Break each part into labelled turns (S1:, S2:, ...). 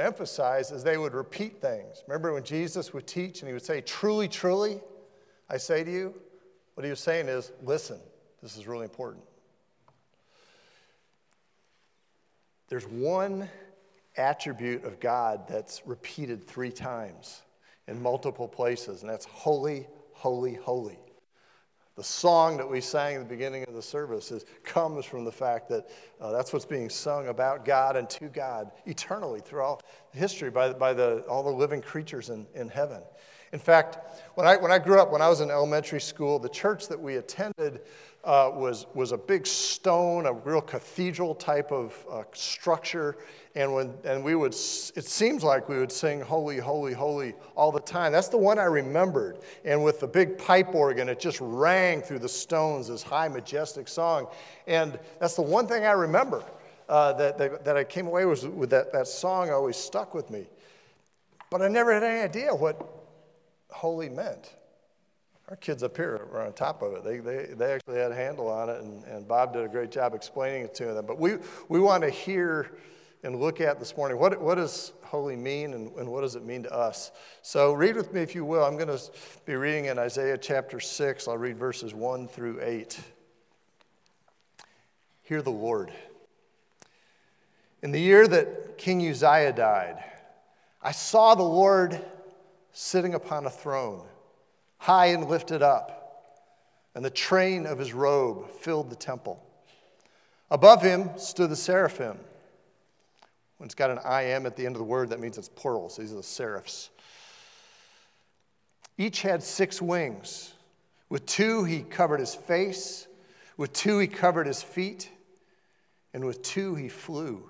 S1: emphasize is they would repeat things. Remember when Jesus would teach and he would say, Truly, truly, I say to you? What he was saying is, Listen, this is really important. There's one attribute of God that's repeated three times in multiple places, and that's holy, holy, holy. The song that we sang at the beginning of the service is, comes from the fact that uh, that's what's being sung about God and to God eternally throughout history by, by the, all the living creatures in, in heaven. In fact, when I, when I grew up, when I was in elementary school, the church that we attended uh, was, was a big stone, a real cathedral type of uh, structure. And, when, and we would, it seems like we would sing Holy, Holy, Holy all the time. That's the one I remembered. And with the big pipe organ, it just rang through the stones, this high, majestic song. And that's the one thing I remember uh, that, that, that I came away with, with that, that song always stuck with me. But I never had any idea what holy meant. Our kids up here were on top of it. They, they, they actually had a handle on it, and, and Bob did a great job explaining it to them. But we, we want to hear and look at this morning what, what does holy mean and, and what does it mean to us? So read with me if you will. I'm going to be reading in Isaiah chapter 6. I'll read verses 1 through 8. Hear the Lord. In the year that King Uzziah died, I saw the Lord sitting upon a throne high and lifted up, and the train of his robe filled the temple. Above him stood the seraphim. When it's got an I am at the end of the word, that means it's plural. So these are the seraphs. Each had six wings. With two, he covered his face. With two, he covered his feet. And with two, he flew.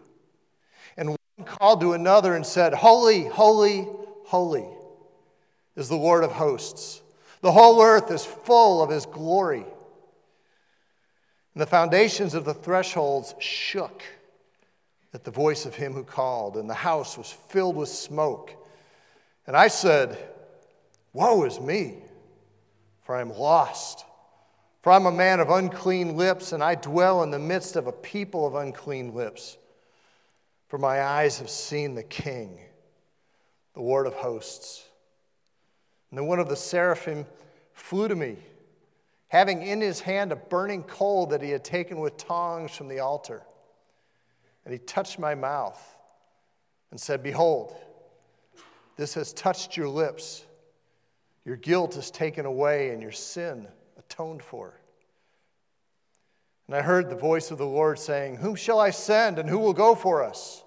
S1: And one called to another and said, Holy, holy, holy is the Lord of hosts. The whole earth is full of his glory. And the foundations of the thresholds shook at the voice of him who called, and the house was filled with smoke. And I said, Woe is me, for I am lost. For I'm a man of unclean lips, and I dwell in the midst of a people of unclean lips. For my eyes have seen the King, the Lord of hosts. And then one of the seraphim flew to me, having in his hand a burning coal that he had taken with tongs from the altar. And he touched my mouth and said, Behold, this has touched your lips. Your guilt is taken away and your sin atoned for. And I heard the voice of the Lord saying, Whom shall I send and who will go for us?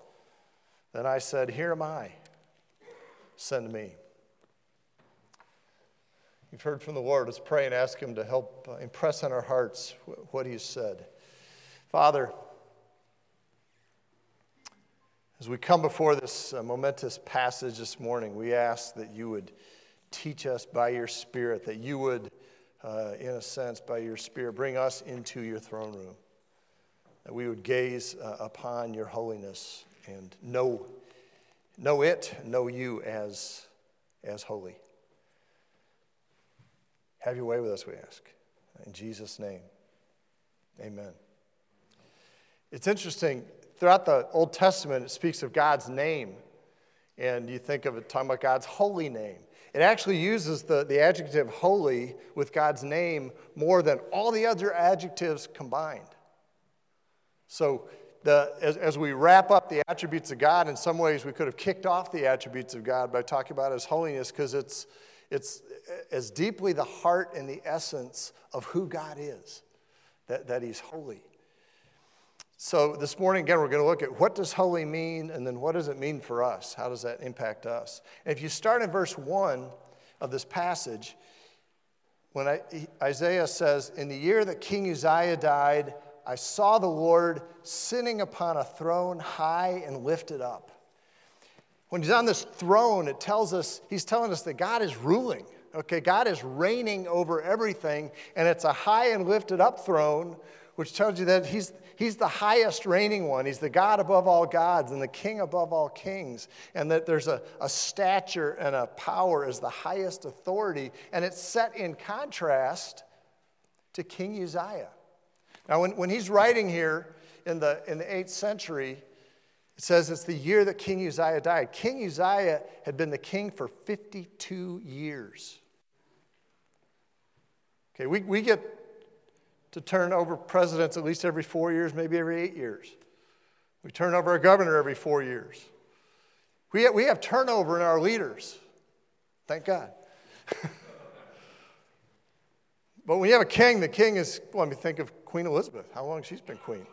S1: Then I said, Here am I. Send me. You've heard from the Lord. Let's pray and ask Him to help impress on our hearts what He's said. Father, as we come before this uh, momentous passage this morning, we ask that you would teach us by your Spirit, that you would, uh, in a sense, by your Spirit, bring us into your throne room, that we would gaze uh, upon your holiness and know, know it, know you as, as holy. Have your way with us, we ask. In Jesus' name, amen. It's interesting, throughout the Old Testament, it speaks of God's name. And you think of it talking about God's holy name. It actually uses the, the adjective holy with God's name more than all the other adjectives combined. So, the, as, as we wrap up the attributes of God, in some ways we could have kicked off the attributes of God by talking about His holiness because it's, it's as deeply the heart and the essence of who God is, that, that He's holy. So this morning, again, we're going to look at what does holy mean, and then what does it mean for us? How does that impact us? And if you start in verse 1 of this passage, when I, Isaiah says, In the year that King Uzziah died, I saw the Lord sitting upon a throne high and lifted up. When he's on this throne, it tells us, he's telling us that God is ruling. Okay, God is reigning over everything, and it's a high and lifted up throne, which tells you that he's, he's the highest reigning one. He's the God above all gods and the king above all kings, and that there's a, a stature and a power as the highest authority, and it's set in contrast to King Uzziah. Now, when, when he's writing here in the, in the 8th century, It says it's the year that King Uzziah died. King Uzziah had been the king for 52 years. Okay, we, we get to turn over presidents at least every four years, maybe every eight years. We turn over a governor every four years. We have, we have turnover in our leaders. Thank God. but when you have a king, the king is, well, let me think of Queen Elizabeth, how long she's been queen.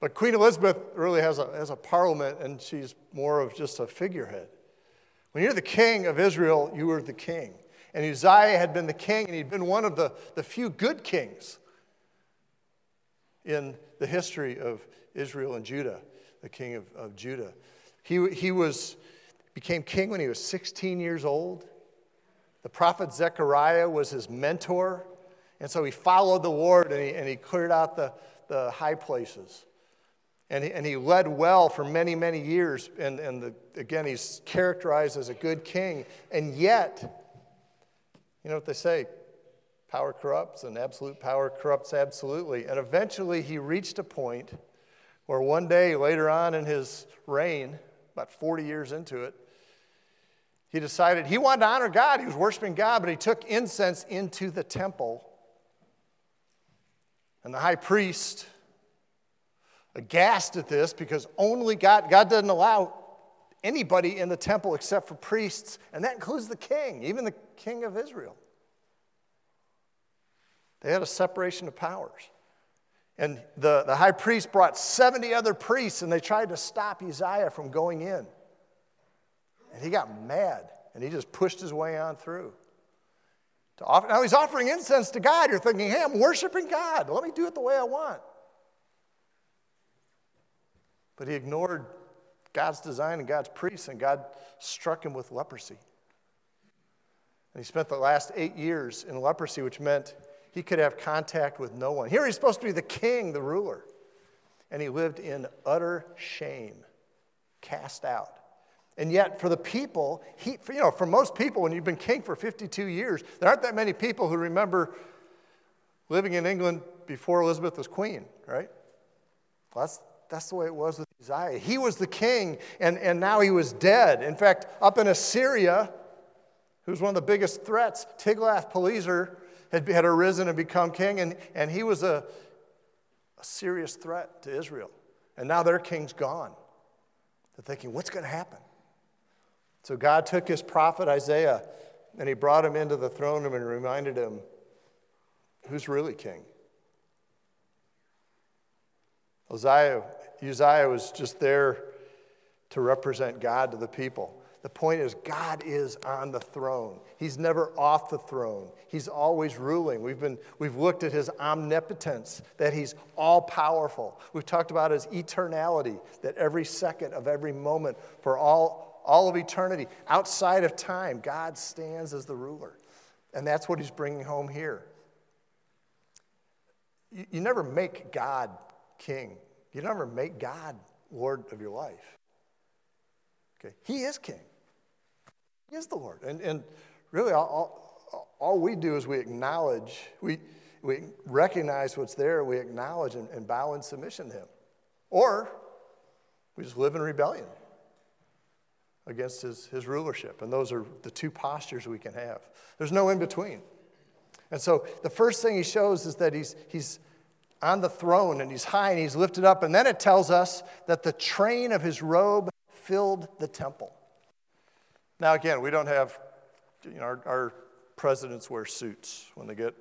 S1: But Queen Elizabeth really has a, has a parliament, and she's more of just a figurehead. When you're the king of Israel, you are the king. And Uzziah had been the king, and he'd been one of the, the few good kings in the history of Israel and Judah, the king of, of Judah. He, he was, became king when he was 16 years old. The prophet Zechariah was his mentor, and so he followed the Lord and he, and he cleared out the, the high places. And he, and he led well for many, many years. And, and the, again, he's characterized as a good king. And yet, you know what they say power corrupts, and absolute power corrupts absolutely. And eventually, he reached a point where one day later on in his reign, about 40 years into it, he decided he wanted to honor God. He was worshiping God, but he took incense into the temple. And the high priest, aghast at this because only God, God doesn't allow anybody in the temple except for priests, and that includes the king, even the king of Israel. They had a separation of powers. And the, the high priest brought 70 other priests, and they tried to stop Uzziah from going in. And he got mad, and he just pushed his way on through. To offer, now he's offering incense to God. You're thinking, hey, I'm worshiping God. Let me do it the way I want. But he ignored God's design and God's priests, and God struck him with leprosy. And he spent the last eight years in leprosy, which meant he could have contact with no one. Here he's supposed to be the king, the ruler. And he lived in utter shame, cast out. And yet, for the people, he, you know, for most people, when you've been king for 52 years, there aren't that many people who remember living in England before Elizabeth was queen, right? Well, that's, that's the way it was with Uzziah. He was the king, and, and now he was dead. In fact, up in Assyria, who's one of the biggest threats, Tiglath-Pileser had, had arisen and become king, and, and he was a, a serious threat to Israel. And now their king's gone. They're thinking, what's going to happen? So God took his prophet Isaiah and he brought him into the throne room and reminded him who's really king. Uzziah, Uzziah was just there to represent God to the people. The point is, God is on the throne. He's never off the throne. He's always ruling. We've, been, we've looked at his omnipotence, that he's all powerful. We've talked about his eternality, that every second of every moment for all, all of eternity, outside of time, God stands as the ruler. And that's what he's bringing home here. You, you never make God king. You never make God Lord of your life. Okay? He is king. He is the Lord. And, and really, all, all, we do is we acknowledge, we, we recognize what's there, we acknowledge and, and bow in submission to Him. Or we just live in rebellion against his, his rulership. And those are the two postures we can have. There's no in between. And so the first thing he shows is that he's, he's on the throne and he's high and he's lifted up. And then it tells us that the train of his robe filled the temple. Now, again, we don't have, you know, our, our presidents wear suits when they get,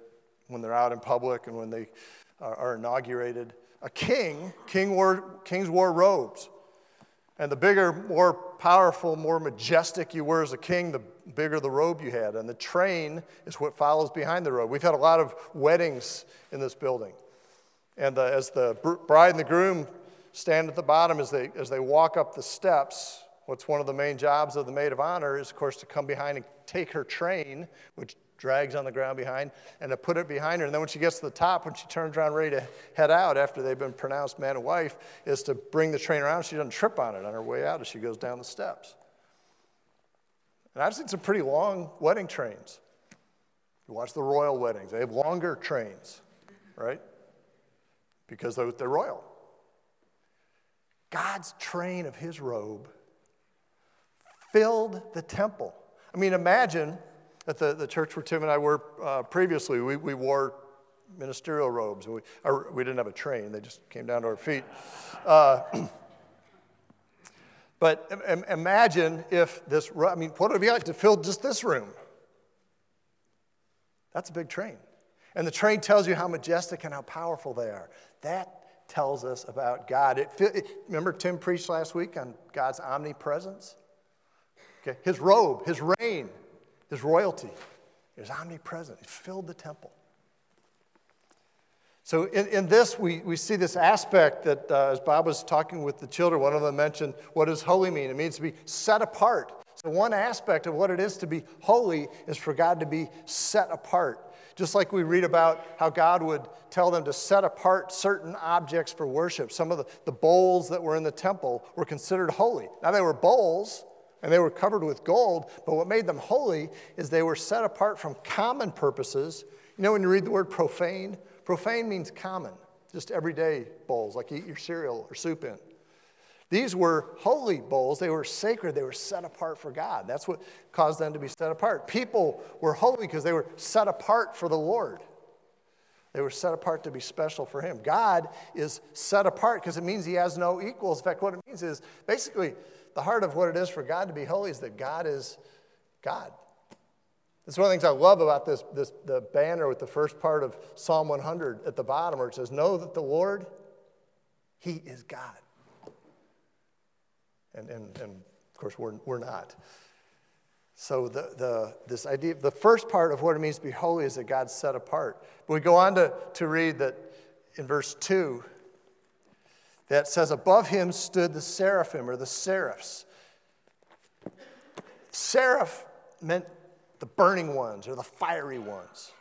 S1: when they're out in public and when they are, are inaugurated. A king, king wore, kings wore robes. And the bigger, more powerful, more majestic you were as a king, the bigger the robe you had. And the train is what follows behind the robe. We've had a lot of weddings in this building. And the, as the bride and the groom stand at the bottom as they, as they walk up the steps, what's one of the main jobs of the maid of honor is, of course, to come behind and take her train, which drags on the ground behind, and to put it behind her. And then when she gets to the top, when she turns around ready to head out after they've been pronounced man and wife, is to bring the train around. She doesn't trip on it on her way out as she goes down the steps. And I've seen some pretty long wedding trains. You watch the royal weddings, they have longer trains, right? because they're royal. God's train of his robe filled the temple. I mean, imagine at the, the church where Tim and I were uh, previously, we, we wore ministerial robes. We, or, we didn't have a train, they just came down to our feet. Uh, but imagine if this, I mean, what would it be like to fill just this room? That's a big train. And the train tells you how majestic and how powerful they are. That tells us about God. It, it, remember, Tim preached last week on God's omnipresence? Okay, his robe, his reign, his royalty is omnipresent. It filled the temple. So, in, in this, we, we see this aspect that, uh, as Bob was talking with the children, one of them mentioned, what does holy mean? It means to be set apart. So, one aspect of what it is to be holy is for God to be set apart. Just like we read about how God would tell them to set apart certain objects for worship. Some of the, the bowls that were in the temple were considered holy. Now, they were bowls, and they were covered with gold, but what made them holy is they were set apart from common purposes. You know, when you read the word profane, Profane means common, just everyday bowls, like you eat your cereal or soup in. These were holy bowls. They were sacred. They were set apart for God. That's what caused them to be set apart. People were holy because they were set apart for the Lord. They were set apart to be special for Him. God is set apart because it means He has no equals. In fact, what it means is basically the heart of what it is for God to be holy is that God is God. That's one of the things I love about this, this the banner with the first part of Psalm 100 at the bottom where it says, Know that the Lord, He is God. And, and, and of course, we're, we're not. So the, the, this idea, the first part of what it means to be holy is that God's set apart. But we go on to, to read that in verse 2 that says, Above him stood the seraphim or the seraphs. Seraph meant the burning ones or the fiery ones.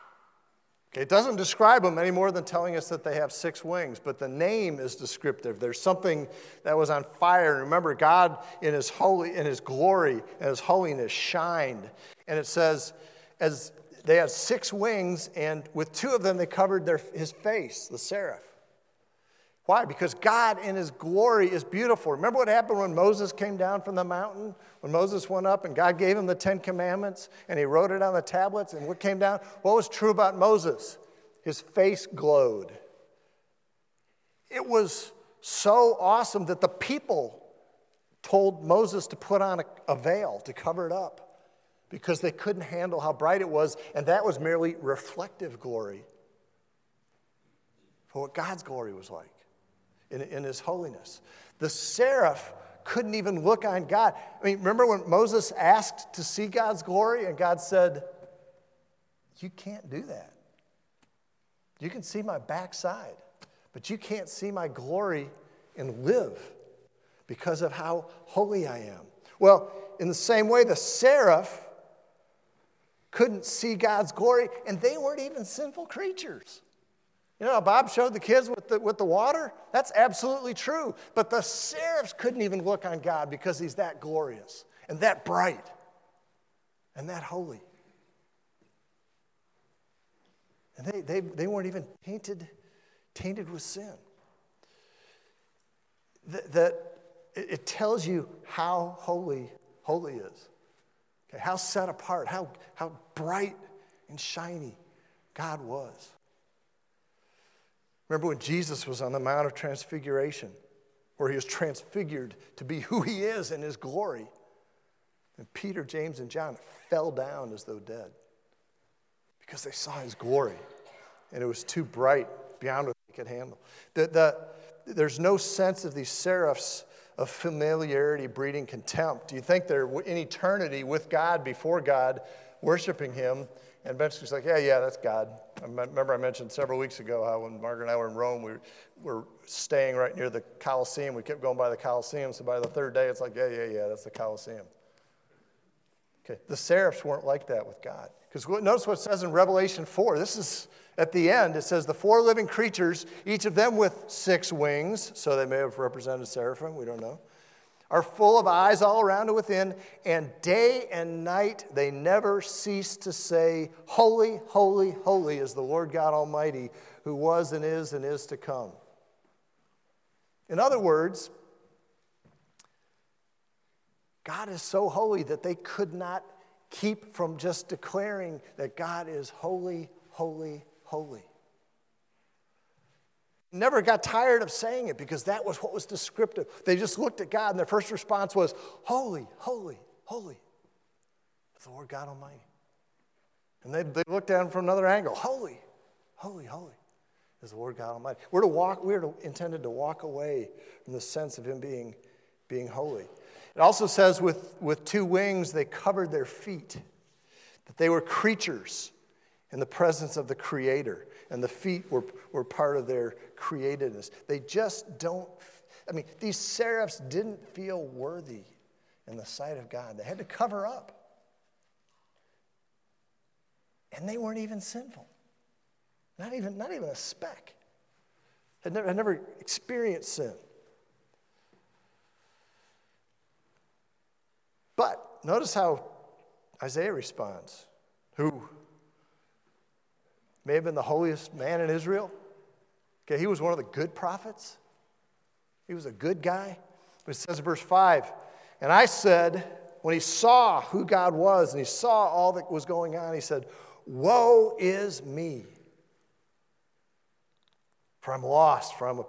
S1: It doesn't describe them any more than telling us that they have six wings, but the name is descriptive. There's something that was on fire. And remember, God in his holy in his glory and his holiness shined. And it says, as they had six wings, and with two of them they covered their, his face, the seraph. Why? Because God in His glory is beautiful. Remember what happened when Moses came down from the mountain? When Moses went up and God gave him the Ten Commandments and he wrote it on the tablets, and what came down? What was true about Moses? His face glowed. It was so awesome that the people told Moses to put on a, a veil to cover it up because they couldn't handle how bright it was, and that was merely reflective glory for what God's glory was like in, in his holiness. The seraph couldn't even look on God. I mean, remember when Moses asked to see God's glory and God said, You can't do that. You can see my backside, but you can't see my glory and live because of how holy I am. Well, in the same way, the seraph couldn't see God's glory, and they weren't even sinful creatures. You know, Bob showed the kids with the, with the water. That's absolutely true. But the seraphs couldn't even look on God because he's that glorious and that bright and that holy. And they, they, they weren't even tainted, tainted with sin. That, it tells you how holy holy is. Okay, how set apart, how, how bright and shiny God was. Remember when Jesus was on the Mount of Transfiguration, where he was transfigured to be who he is in his glory. And Peter, James, and John fell down as though dead because they saw his glory and it was too bright beyond what they could handle. The, the, there's no sense of these seraphs of familiarity breeding contempt. Do you think they're in eternity with God, before God, worshiping him? And eventually she's like, yeah, yeah, that's God. I remember I mentioned several weeks ago how when Margaret and I were in Rome, we were staying right near the Colosseum. We kept going by the Colosseum. So by the third day, it's like, yeah, yeah, yeah, that's the Colosseum. Okay, the seraphs weren't like that with God. Because notice what it says in Revelation 4. This is at the end. It says, The four living creatures, each of them with six wings. So they may have represented seraphim. We don't know are full of eyes all around and within, and day and night they never cease to say, Holy, holy, holy is the Lord God Almighty, who was and is and is to come. In other words, God is so holy that they could not keep from just declaring that God is holy, holy, holy. Never got tired of saying it because that was what was descriptive. They just looked at God and their first response was, Holy, holy, holy. The Lord God Almighty. And they, they looked him from another angle. Holy, holy, holy is the Lord God Almighty. We're to walk, we're to, intended to walk away from the sense of him being, being holy. It also says with, with two wings they covered their feet, that they were creatures in the presence of the Creator, and the feet were, were part of their createdness. They just don't, I mean, these seraphs didn't feel worthy in the sight of God. They had to cover up. And they weren't even sinful. Not even, not even a speck. Had never, had never experienced sin. But notice how Isaiah responds, who may have been the holiest man in Israel. Okay, he was one of the good prophets. He was a good guy. But it says in verse 5 And I said, when he saw who God was and he saw all that was going on, he said, Woe is me! For I'm lost, for I'm a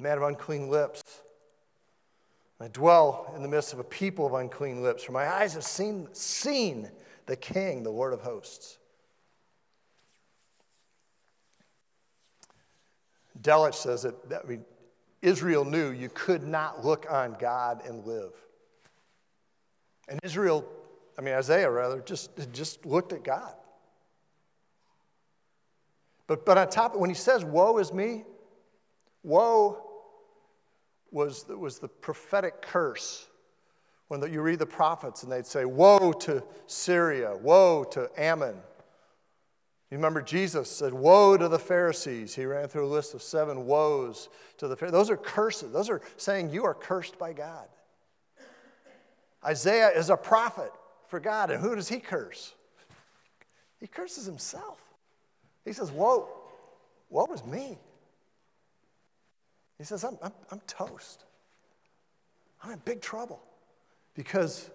S1: man of unclean lips. I dwell in the midst of a people of unclean lips, for my eyes have seen, seen the King, the Lord of hosts. Delitzsch says that, that mean, Israel knew you could not look on God and live. And Israel, I mean, Isaiah rather, just, just looked at God. But, but on top of when he says, Woe is me, woe was, was the prophetic curse. When the, you read the prophets and they'd say, Woe to Syria, woe to Ammon. You remember Jesus said, Woe to the Pharisees. He ran through a list of seven woes to the Pharisees. Those are curses. Those are saying you are cursed by God. Isaiah is a prophet for God, and who does he curse? He curses himself. He says, Woe, woe is me. He says, I'm, I'm, I'm toast. I'm in big trouble. Because,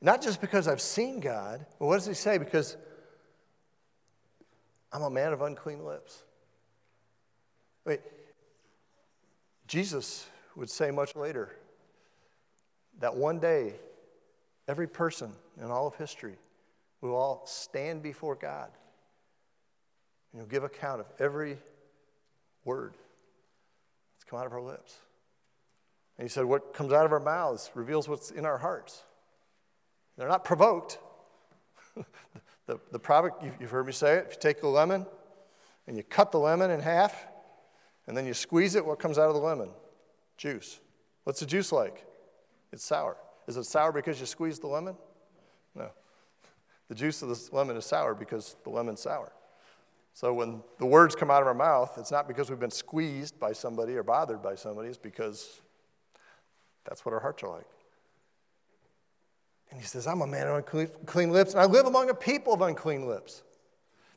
S1: not just because I've seen God, but what does he say? Because I'm a man of unclean lips. Wait, Jesus would say much later that one day, every person in all of history will all stand before God and he'll give account of every word that's come out of our lips. And he said, What comes out of our mouths reveals what's in our hearts. They're not provoked. the, the product, you've heard me say it, if you take a lemon and you cut the lemon in half and then you squeeze it, what comes out of the lemon? Juice. What's the juice like? It's sour. Is it sour because you squeezed the lemon? No. The juice of the lemon is sour because the lemon's sour. So when the words come out of our mouth, it's not because we've been squeezed by somebody or bothered by somebody, it's because that's what our hearts are like. And he says, I'm a man of unclean lips, and I live among a people of unclean lips.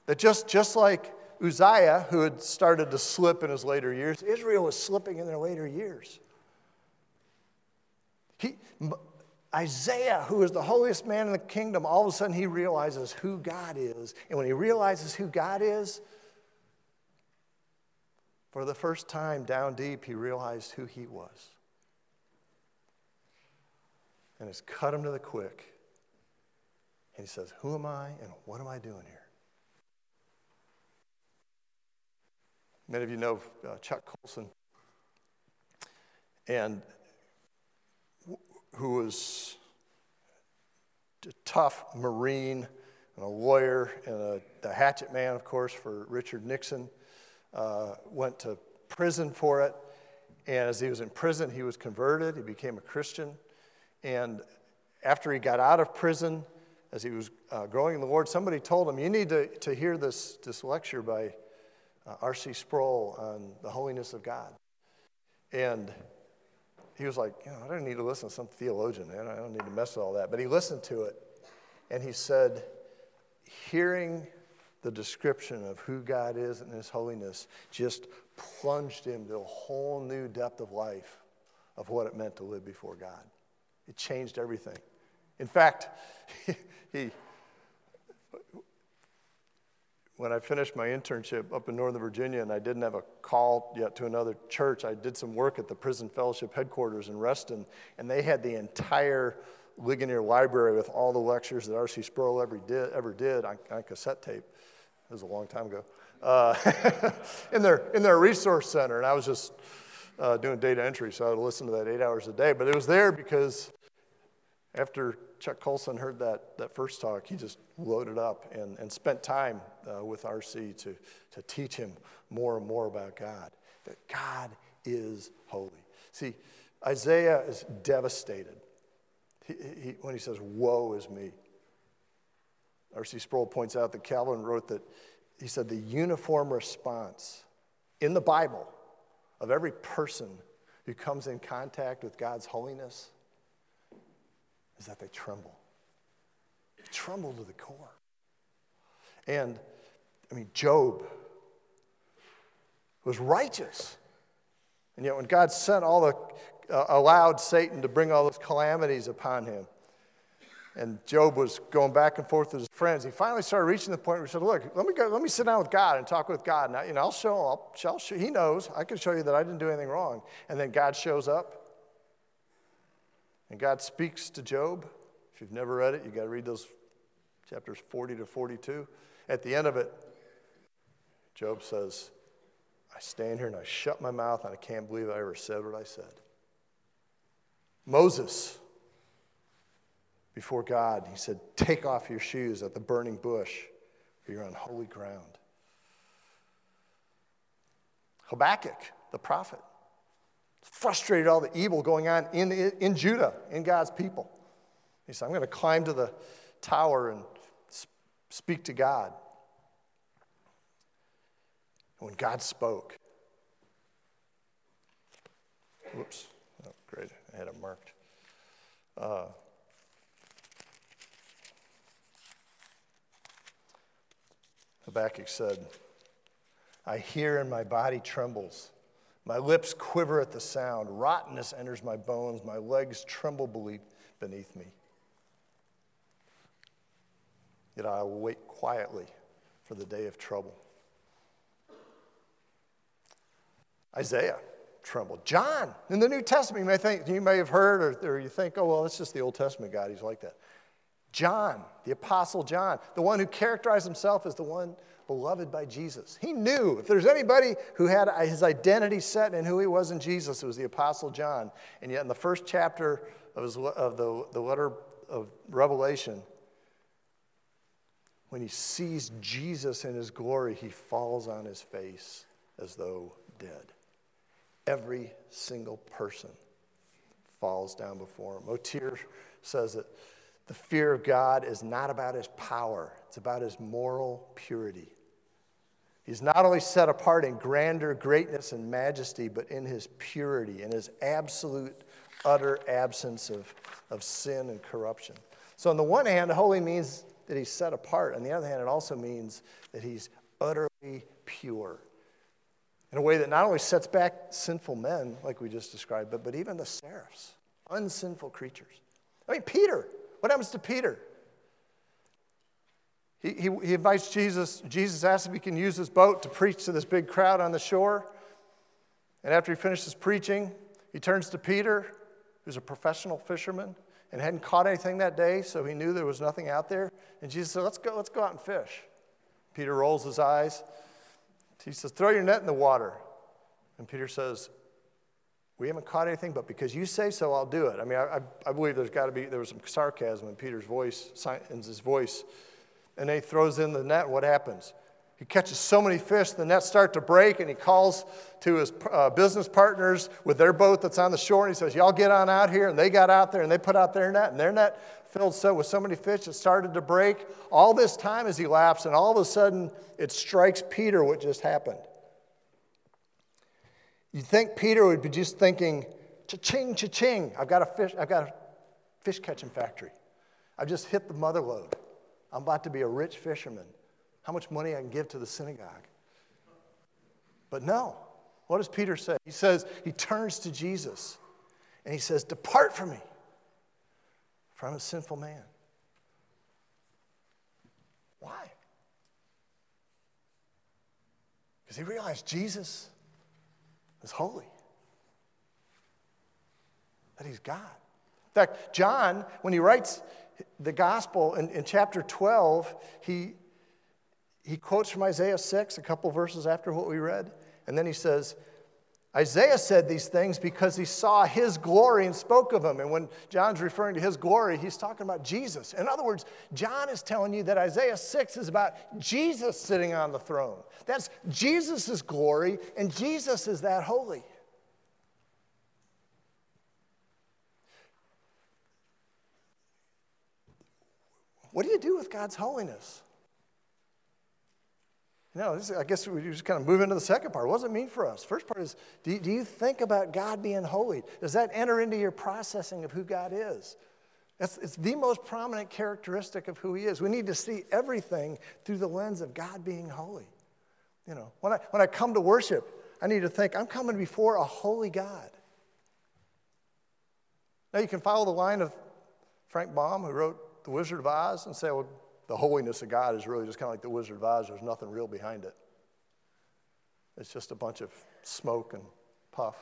S1: That just, just like Uzziah, who had started to slip in his later years, Israel was slipping in their later years. He, Isaiah, who is the holiest man in the kingdom, all of a sudden he realizes who God is. And when he realizes who God is, for the first time down deep, he realized who he was. And it's cut him to the quick. And he says, Who am I and what am I doing here? Many of you know uh, Chuck Colson. And who was a tough Marine and a lawyer and a, the hatchet man, of course, for Richard Nixon, uh, went to prison for it. And as he was in prison, he was converted. He became a Christian. And after he got out of prison, as he was uh, growing in the Lord, somebody told him, You need to, to hear this, this lecture by uh, R.C. Sproul on the holiness of God. And he was like, you know, I don't need to listen to some theologian, man. I don't need to mess with all that. But he listened to it, and he said, hearing the description of who God is and his holiness just plunged him to a whole new depth of life of what it meant to live before God. It changed everything. In fact, he, when I finished my internship up in Northern Virginia and I didn't have a call yet to another church, I did some work at the Prison Fellowship headquarters in Reston, and they had the entire Ligonier library with all the lectures that R.C. Sproul ever did, ever did on, on cassette tape. It was a long time ago. Uh, in, their, in their resource center, and I was just uh, doing data entry, so I would listen to that eight hours a day. But it was there because after Chuck Colson heard that, that first talk, he just loaded up and, and spent time uh, with RC to, to teach him more and more about God. That God is holy. See, Isaiah is devastated he, he, when he says, Woe is me. R.C. Sproul points out that Calvin wrote that he said the uniform response in the Bible of every person who comes in contact with God's holiness is that they tremble. They tremble to the core. And, I mean, Job was righteous. And yet, when God sent all the, uh, allowed Satan to bring all those calamities upon him, and Job was going back and forth with his friends. He finally started reaching the point where he said, Look, let me, go, let me sit down with God and talk with God. I, you know, I'll show, I'll, I'll show, he knows, I can show you that I didn't do anything wrong. And then God shows up, and God speaks to Job. If you've never read it, you've got to read those chapters 40 to 42. At the end of it, Job says, I stand here and I shut my mouth, and I can't believe I ever said what I said. Moses before God. He said, Take off your shoes at the burning bush, for you're on holy ground. Habakkuk, the prophet, frustrated all the evil going on in, in Judah, in God's people. He said, I'm going to climb to the tower and speak to God. When God spoke, whoops, oh, great, I had it marked. Uh, Habakkuk said, I hear and my body trembles. My lips quiver at the sound. Rottenness enters my bones. My legs tremble beneath me. Yet I will wait quietly for the day of trouble. Isaiah trembled. John, in the New Testament, you may, think, you may have heard, or, or you think, oh, well, that's just the Old Testament God. He's like that. John, the Apostle John, the one who characterized himself as the one beloved by Jesus. He knew if there's anybody who had his identity set in who he was in Jesus, it was the Apostle John. And yet, in the first chapter of, his, of the, the letter of Revelation, when he sees Jesus in his glory, he falls on his face as though dead. Every single person falls down before him. Motyer says that the fear of God is not about his power, it's about his moral purity. He's not only set apart in grandeur, greatness, and majesty, but in his purity, in his absolute, utter absence of, of sin and corruption. So, on the one hand, holy means that he's set apart. On the other hand, it also means that he's utterly pure in a way that not only sets back sinful men, like we just described, but, but even the seraphs, unsinful creatures. I mean, Peter, what happens to Peter? He, he, he invites Jesus. Jesus asks if he can use his boat to preach to this big crowd on the shore. And after he finishes preaching, he turns to Peter, who's a professional fisherman and hadn't caught anything that day, so he knew there was nothing out there. And Jesus said, Let's go, let's go out and fish. Peter rolls his eyes. He says, Throw your net in the water. And Peter says, we haven't caught anything, but because you say so, I'll do it. I mean, I, I believe there's got to be, there was some sarcasm in Peter's voice, in his voice. And then he throws in the net. What happens? He catches so many fish, the nets start to break, and he calls to his uh, business partners with their boat that's on the shore, and he says, Y'all get on out here. And they got out there and they put out their net, and their net filled so with so many fish it started to break. All this time as he laughs, and all of a sudden it strikes Peter what just happened. You'd think Peter would be just thinking, cha-ching, cha-ching, I've got a fish, I've got a fish catching factory. I've just hit the mother lode. I'm about to be a rich fisherman. How much money I can give to the synagogue. But no. What does Peter say? He says, he turns to Jesus and he says, Depart from me. from a sinful man. Why? Because he realized Jesus is holy, that he's God. In fact, John, when he writes the gospel in, in chapter 12, he, he quotes from Isaiah 6, a couple verses after what we read, and then he says, Isaiah said these things because he saw his glory and spoke of him. And when John's referring to his glory, he's talking about Jesus. In other words, John is telling you that Isaiah 6 is about Jesus sitting on the throne. That's Jesus' glory, and Jesus is that holy. What do you do with God's holiness? No, this, I guess we just kind of move into the second part. What does it mean for us? First part is do you, do you think about God being holy? Does that enter into your processing of who God is? That's, it's the most prominent characteristic of who He is. We need to see everything through the lens of God being holy. You know, when I, when I come to worship, I need to think I'm coming before a holy God. Now, you can follow the line of Frank Baum, who wrote The Wizard of Oz, and say, well, the holiness of God is really just kind of like the Wizard of Oz. There's nothing real behind it. It's just a bunch of smoke and puff.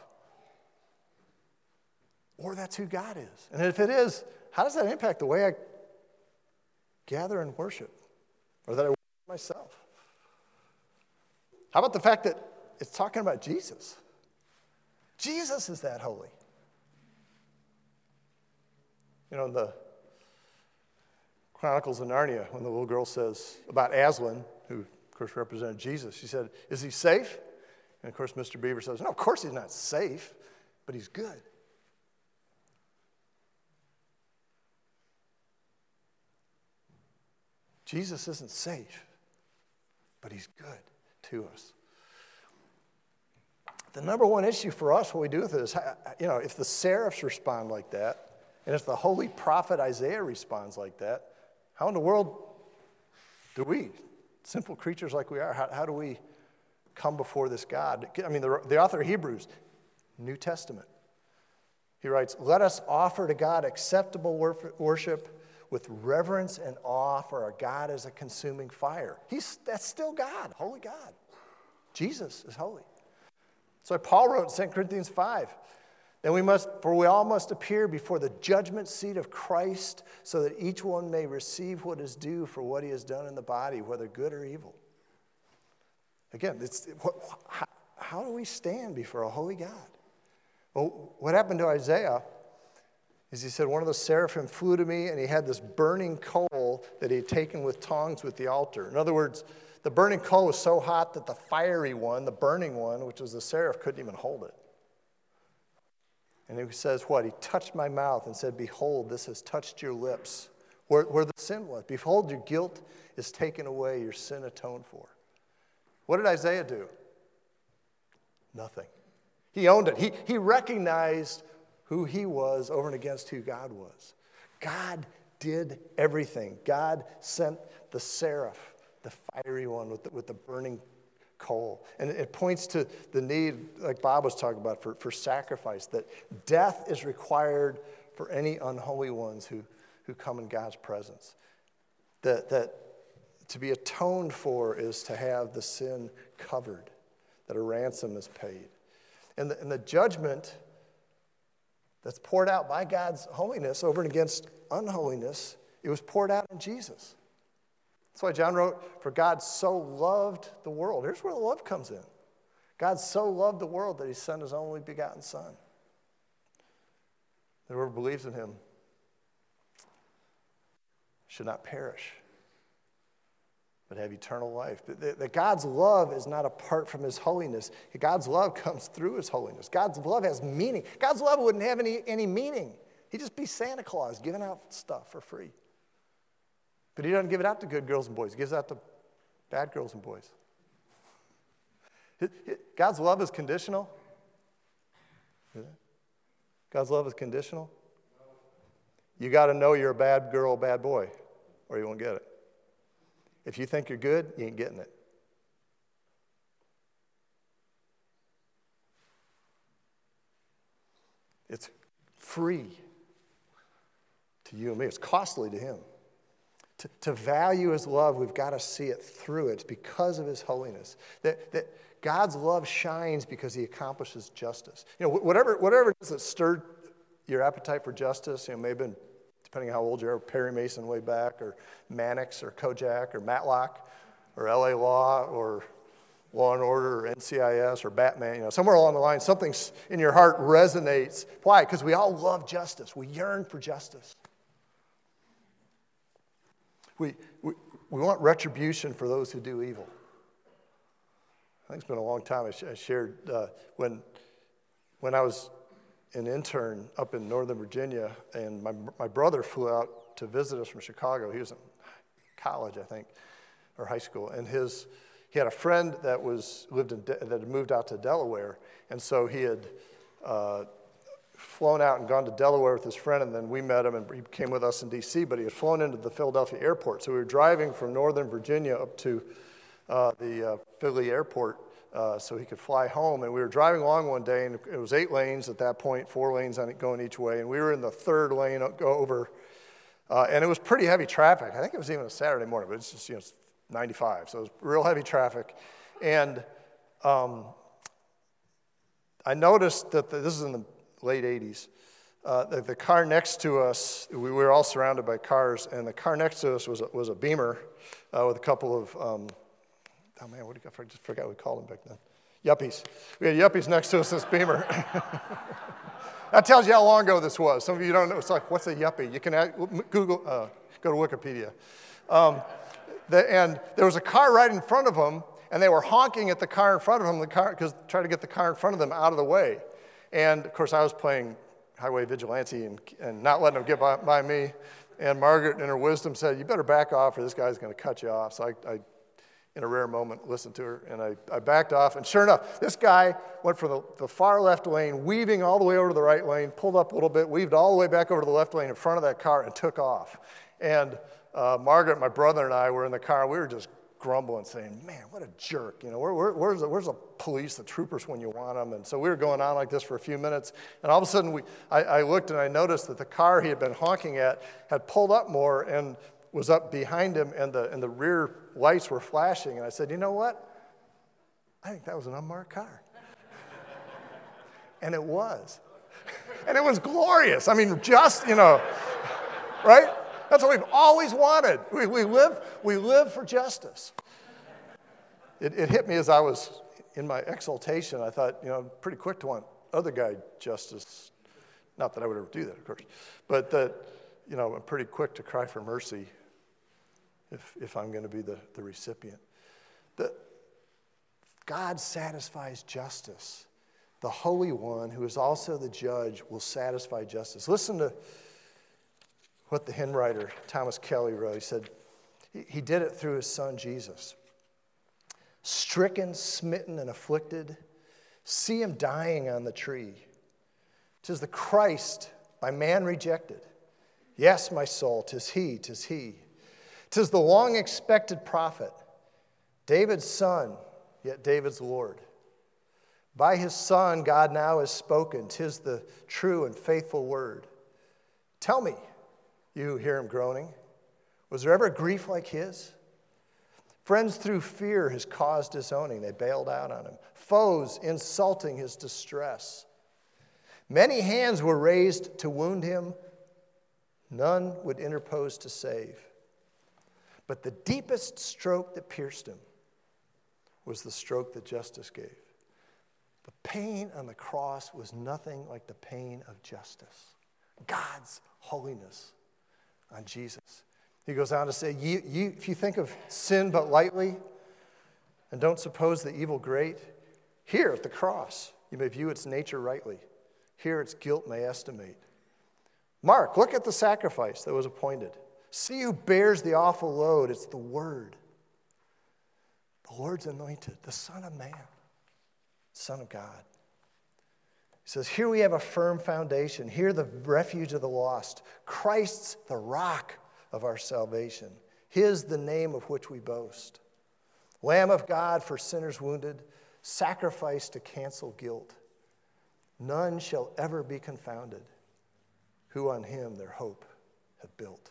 S1: Or that's who God is. And if it is, how does that impact the way I gather and worship? Or that I worship myself? How about the fact that it's talking about Jesus? Jesus is that holy. You know, the Chronicles of Narnia when the little girl says about Aslan, who of course represented Jesus. She said, Is he safe? And of course, Mr. Beaver says, No, of course he's not safe, but he's good. Jesus isn't safe, but he's good to us. The number one issue for us, what we do with it is, you know, if the seraphs respond like that, and if the holy prophet Isaiah responds like that, how in the world do we, simple creatures like we are, how, how do we come before this God? I mean, the, the author of Hebrews, New Testament, he writes, Let us offer to God acceptable worship with reverence and awe, for our God is a consuming fire. He's, that's still God, holy God. Jesus is holy. So Paul wrote in 2 Corinthians 5 then we must, for we all must appear before the judgment seat of Christ, so that each one may receive what is due for what he has done in the body, whether good or evil. Again, it's, what, how, how do we stand before a holy God? Well, what happened to Isaiah is he said, One of the seraphim flew to me, and he had this burning coal that he had taken with tongs with the altar. In other words, the burning coal was so hot that the fiery one, the burning one, which was the seraph, couldn't even hold it. And he says, What? He touched my mouth and said, Behold, this has touched your lips, where, where the sin was. Behold, your guilt is taken away, your sin atoned for. What did Isaiah do? Nothing. He owned it. He, he recognized who he was over and against who God was. God did everything. God sent the seraph, the fiery one with the, with the burning coal. And it points to the need, like Bob was talking about, for, for sacrifice, that death is required for any unholy ones who, who come in God's presence. That, that to be atoned for is to have the sin covered, that a ransom is paid. And the, and the judgment that's poured out by God's holiness over and against unholiness, it was poured out in Jesus. That's why John wrote, For God so loved the world. Here's where the love comes in. God so loved the world that he sent his only begotten Son. That whoever believes in him should not perish, but have eternal life. That God's love is not apart from his holiness. God's love comes through his holiness. God's love has meaning. God's love wouldn't have any, any meaning. He'd just be Santa Claus giving out stuff for free. But he doesn't give it out to good girls and boys, he gives it out to bad girls and boys. God's love is conditional. God's love is conditional. You got to know you're a bad girl, bad boy, or you won't get it. If you think you're good, you ain't getting it. It's free to you and me. It's costly to him. To, to value his love, we've got to see it through it. It's because of his holiness. That, that God's love shines because he accomplishes justice. You know, whatever, whatever it is that stirred your appetite for justice, you know, maybe depending on how old you are, Perry Mason way back, or Mannix, or Kojak, or Matlock, or LA Law, or Law and Order, or NCIS, or Batman. You know, somewhere along the line, something in your heart resonates. Why? Because we all love justice. We yearn for justice. We, we, we want retribution for those who do evil. I think it's been a long time. I, sh- I shared uh, when, when I was an intern up in Northern Virginia, and my, my brother flew out to visit us from Chicago. He was in college, I think, or high school, and his he had a friend that was lived in De- that had moved out to Delaware, and so he had uh, flown out and gone to Delaware with his friend, and then we met him, and he came with us in D.C. But he had flown into the Philadelphia airport, so we were driving from Northern Virginia up to uh, the uh, Philly airport uh, so he could fly home. And we were driving along one day, and it was eight lanes at that point, four lanes on it going each way. And we were in the third lane over, uh, and it was pretty heavy traffic. I think it was even a Saturday morning, but it's just, you know, 95. So it was real heavy traffic. And um, I noticed that the, this is in the late 80s. Uh, the, the, car next to us, we, we, were all surrounded by cars, and the car next to us was a, was a Beamer uh, with a couple of um, oh man, what do you, I just forgot we called them back then. Yuppies. We had yuppies next to us this Beamer. that tells you how long ago this was. Some of you don't know. It's like, what's a yuppie? You can add, Google, uh, go to Wikipedia. Um, the, and there was a car right in front of them, and they were honking at the car in front of them, the car because trying to get the car in front of them out of the way. And of course, I was playing highway vigilante and, and not letting them get by, by me. And Margaret, in her wisdom, said, "You better back off, or this guy's going to cut you off." So I, I in a rare moment, listened to her, and I, I backed off. And sure enough, this guy went from the, the far left lane, weaving all the way over to the right lane, pulled up a little bit, weaved all the way back over to the left lane in front of that car, and took off. And uh, Margaret, my brother, and I were in the car, we were just grumbling, saying, Man, what a jerk. You know, where, where, where's, the, where's the police, the troopers when you want them? And so we were going on like this for a few minutes. And all of a sudden, we, I, I looked and I noticed that the car he had been honking at had pulled up more and was up behind him, and the, and the rear lights were flashing. And I said, You know what? I think that was an unmarked car. and it was. And it was glorious. I mean, just, you know, right? That's what we've always wanted. We, we, live, we live for justice. It, it hit me as I was in my exaltation. I thought, you know, I'm pretty quick to want other guy justice. Not that I would ever do that, of course, but that, you know, I'm pretty quick to cry for mercy if, if I'm going to be the, the recipient. The, God satisfies justice. The Holy One, who is also the judge, will satisfy justice. Listen to what the hymn writer Thomas Kelly wrote. He said, He did it through his son Jesus. Stricken, smitten, and afflicted, see him dying on the tree. Tis the Christ by man rejected. Yes, my soul, tis he, tis he. Tis the long expected prophet, David's son, yet David's Lord. By his son, God now has spoken. Tis the true and faithful word. Tell me, you hear him groaning, was there ever grief like his? Friends through fear has caused disowning. They bailed out on him. Foes insulting his distress. Many hands were raised to wound him. None would interpose to save. But the deepest stroke that pierced him was the stroke that justice gave. The pain on the cross was nothing like the pain of justice. God's holiness on Jesus. He goes on to say, you, you, if you think of sin but lightly and don't suppose the evil great, here at the cross you may view its nature rightly. Here its guilt may estimate. Mark, look at the sacrifice that was appointed. See who bears the awful load. It's the Word. The Lord's anointed, the Son of Man, Son of God. He says, Here we have a firm foundation. Here, the refuge of the lost. Christ's the rock of our salvation. His, the name of which we boast. Lamb of God for sinners wounded, sacrifice to cancel guilt. None shall ever be confounded who on him their hope have built.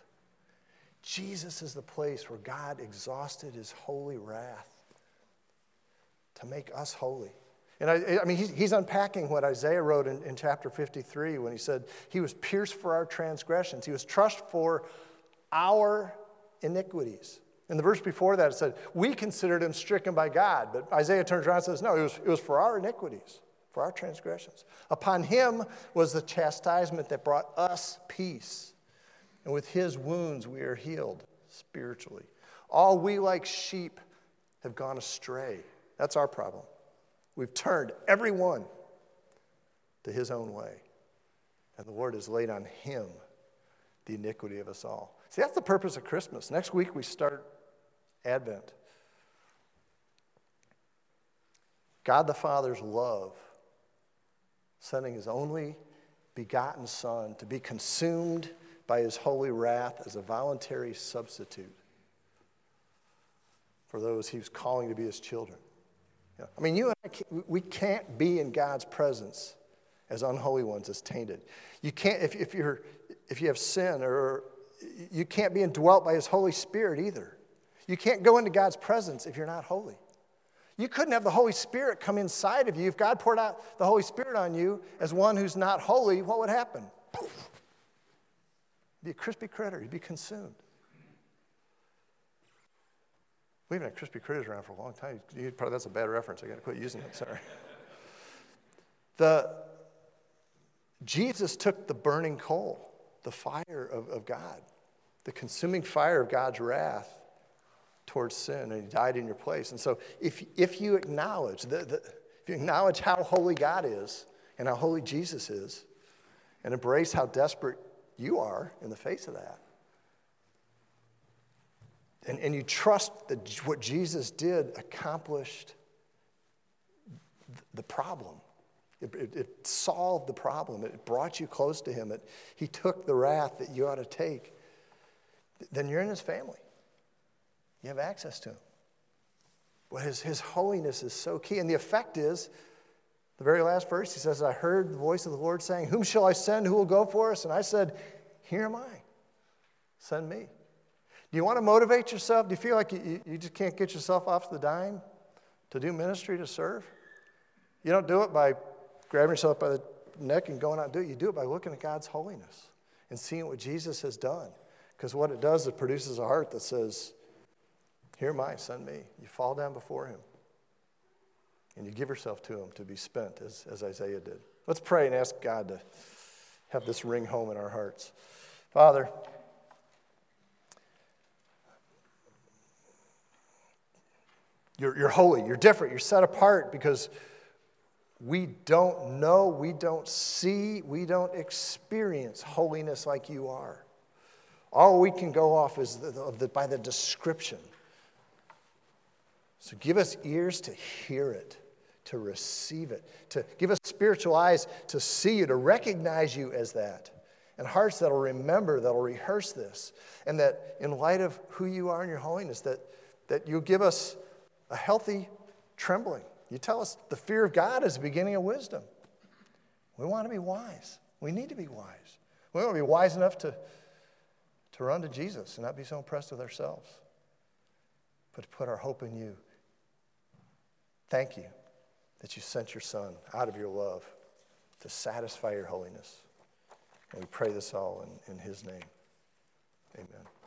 S1: Jesus is the place where God exhausted his holy wrath to make us holy. And I, I mean, he's, he's, unpacking what Isaiah wrote in, in chapter 53 when he said, He was pierced for our transgressions, He was crushed for our iniquities. In the verse before that, it said, We considered him stricken by God. But Isaiah turns around and says, No, it was, it was for our iniquities, for our transgressions. Upon him was the chastisement that brought us peace. And with his wounds, we are healed spiritually. All we like sheep have gone astray. That's our problem. We've turned everyone to his own way. And the Lord has laid on him the iniquity of us all. See, that's the purpose of Christmas. Next week we start Advent. God the Father's love, sending his only begotten Son to be consumed by his holy wrath as a voluntary substitute for those he was calling to be his children. I mean, you and I, can't, we can't be in God's presence as unholy ones, as tainted. You can't, if, if, you're, if you have sin, or you can't be indwelt by His Holy Spirit either. You can't go into God's presence if you're not holy. You couldn't have the Holy Spirit come inside of you. If God poured out the Holy Spirit on you as one who's not holy, what would happen? Poof. Be a crispy critter, you'd be consumed. We haven't had crispy critters around for a long time. You, probably, that's a bad reference. I got to quit using it. Sorry. The, Jesus took the burning coal, the fire of, of God, the consuming fire of God's wrath towards sin, and he died in your place. And so, if, if you acknowledge the, the, if you acknowledge how holy God is and how holy Jesus is, and embrace how desperate you are in the face of that, and, and you trust that what Jesus did accomplished the problem. It, it, it, solved the problem. It brought you close to Him. It, he took the wrath that you ought to take. Then you're in His family. You have access to Him. But his, his holiness is so key. And the effect is, the very last verse, He says, I heard the voice of the Lord saying, Whom shall I send? Who will go for us? And I said, Here am I. Send me. Do you want to motivate yourself? Do you feel like you, you just can't get yourself off the dime to do ministry, to serve? You don't do it by grabbing yourself by the neck and going out and do it. You do it by looking at God's holiness and seeing what Jesus has done. Because what it does, it produces a heart that says, Here am I, send me. You fall down before him. And you give yourself to him to be spent, as, as Isaiah did. Let's pray and ask God to have this ring home in our hearts. Father, You're, you're holy, you're different, you're set apart because we don't know, we don't see, we don't experience holiness like you are. All we can go off is the, the, by the description. So give us ears to hear it, to receive it, to give us spiritual eyes to see you, to recognize you as that, and hearts that'll remember, that'll rehearse this, and that in light of who you are in your holiness, that, that you give us a healthy trembling. You tell us the fear of God is the beginning of wisdom. We want to be wise. We need to be wise. We want to be wise enough to, to run to Jesus and not be so impressed with ourselves, but to put our hope in you. Thank you that you sent your Son out of your love to satisfy your holiness. And we pray this all in, in His name. Amen.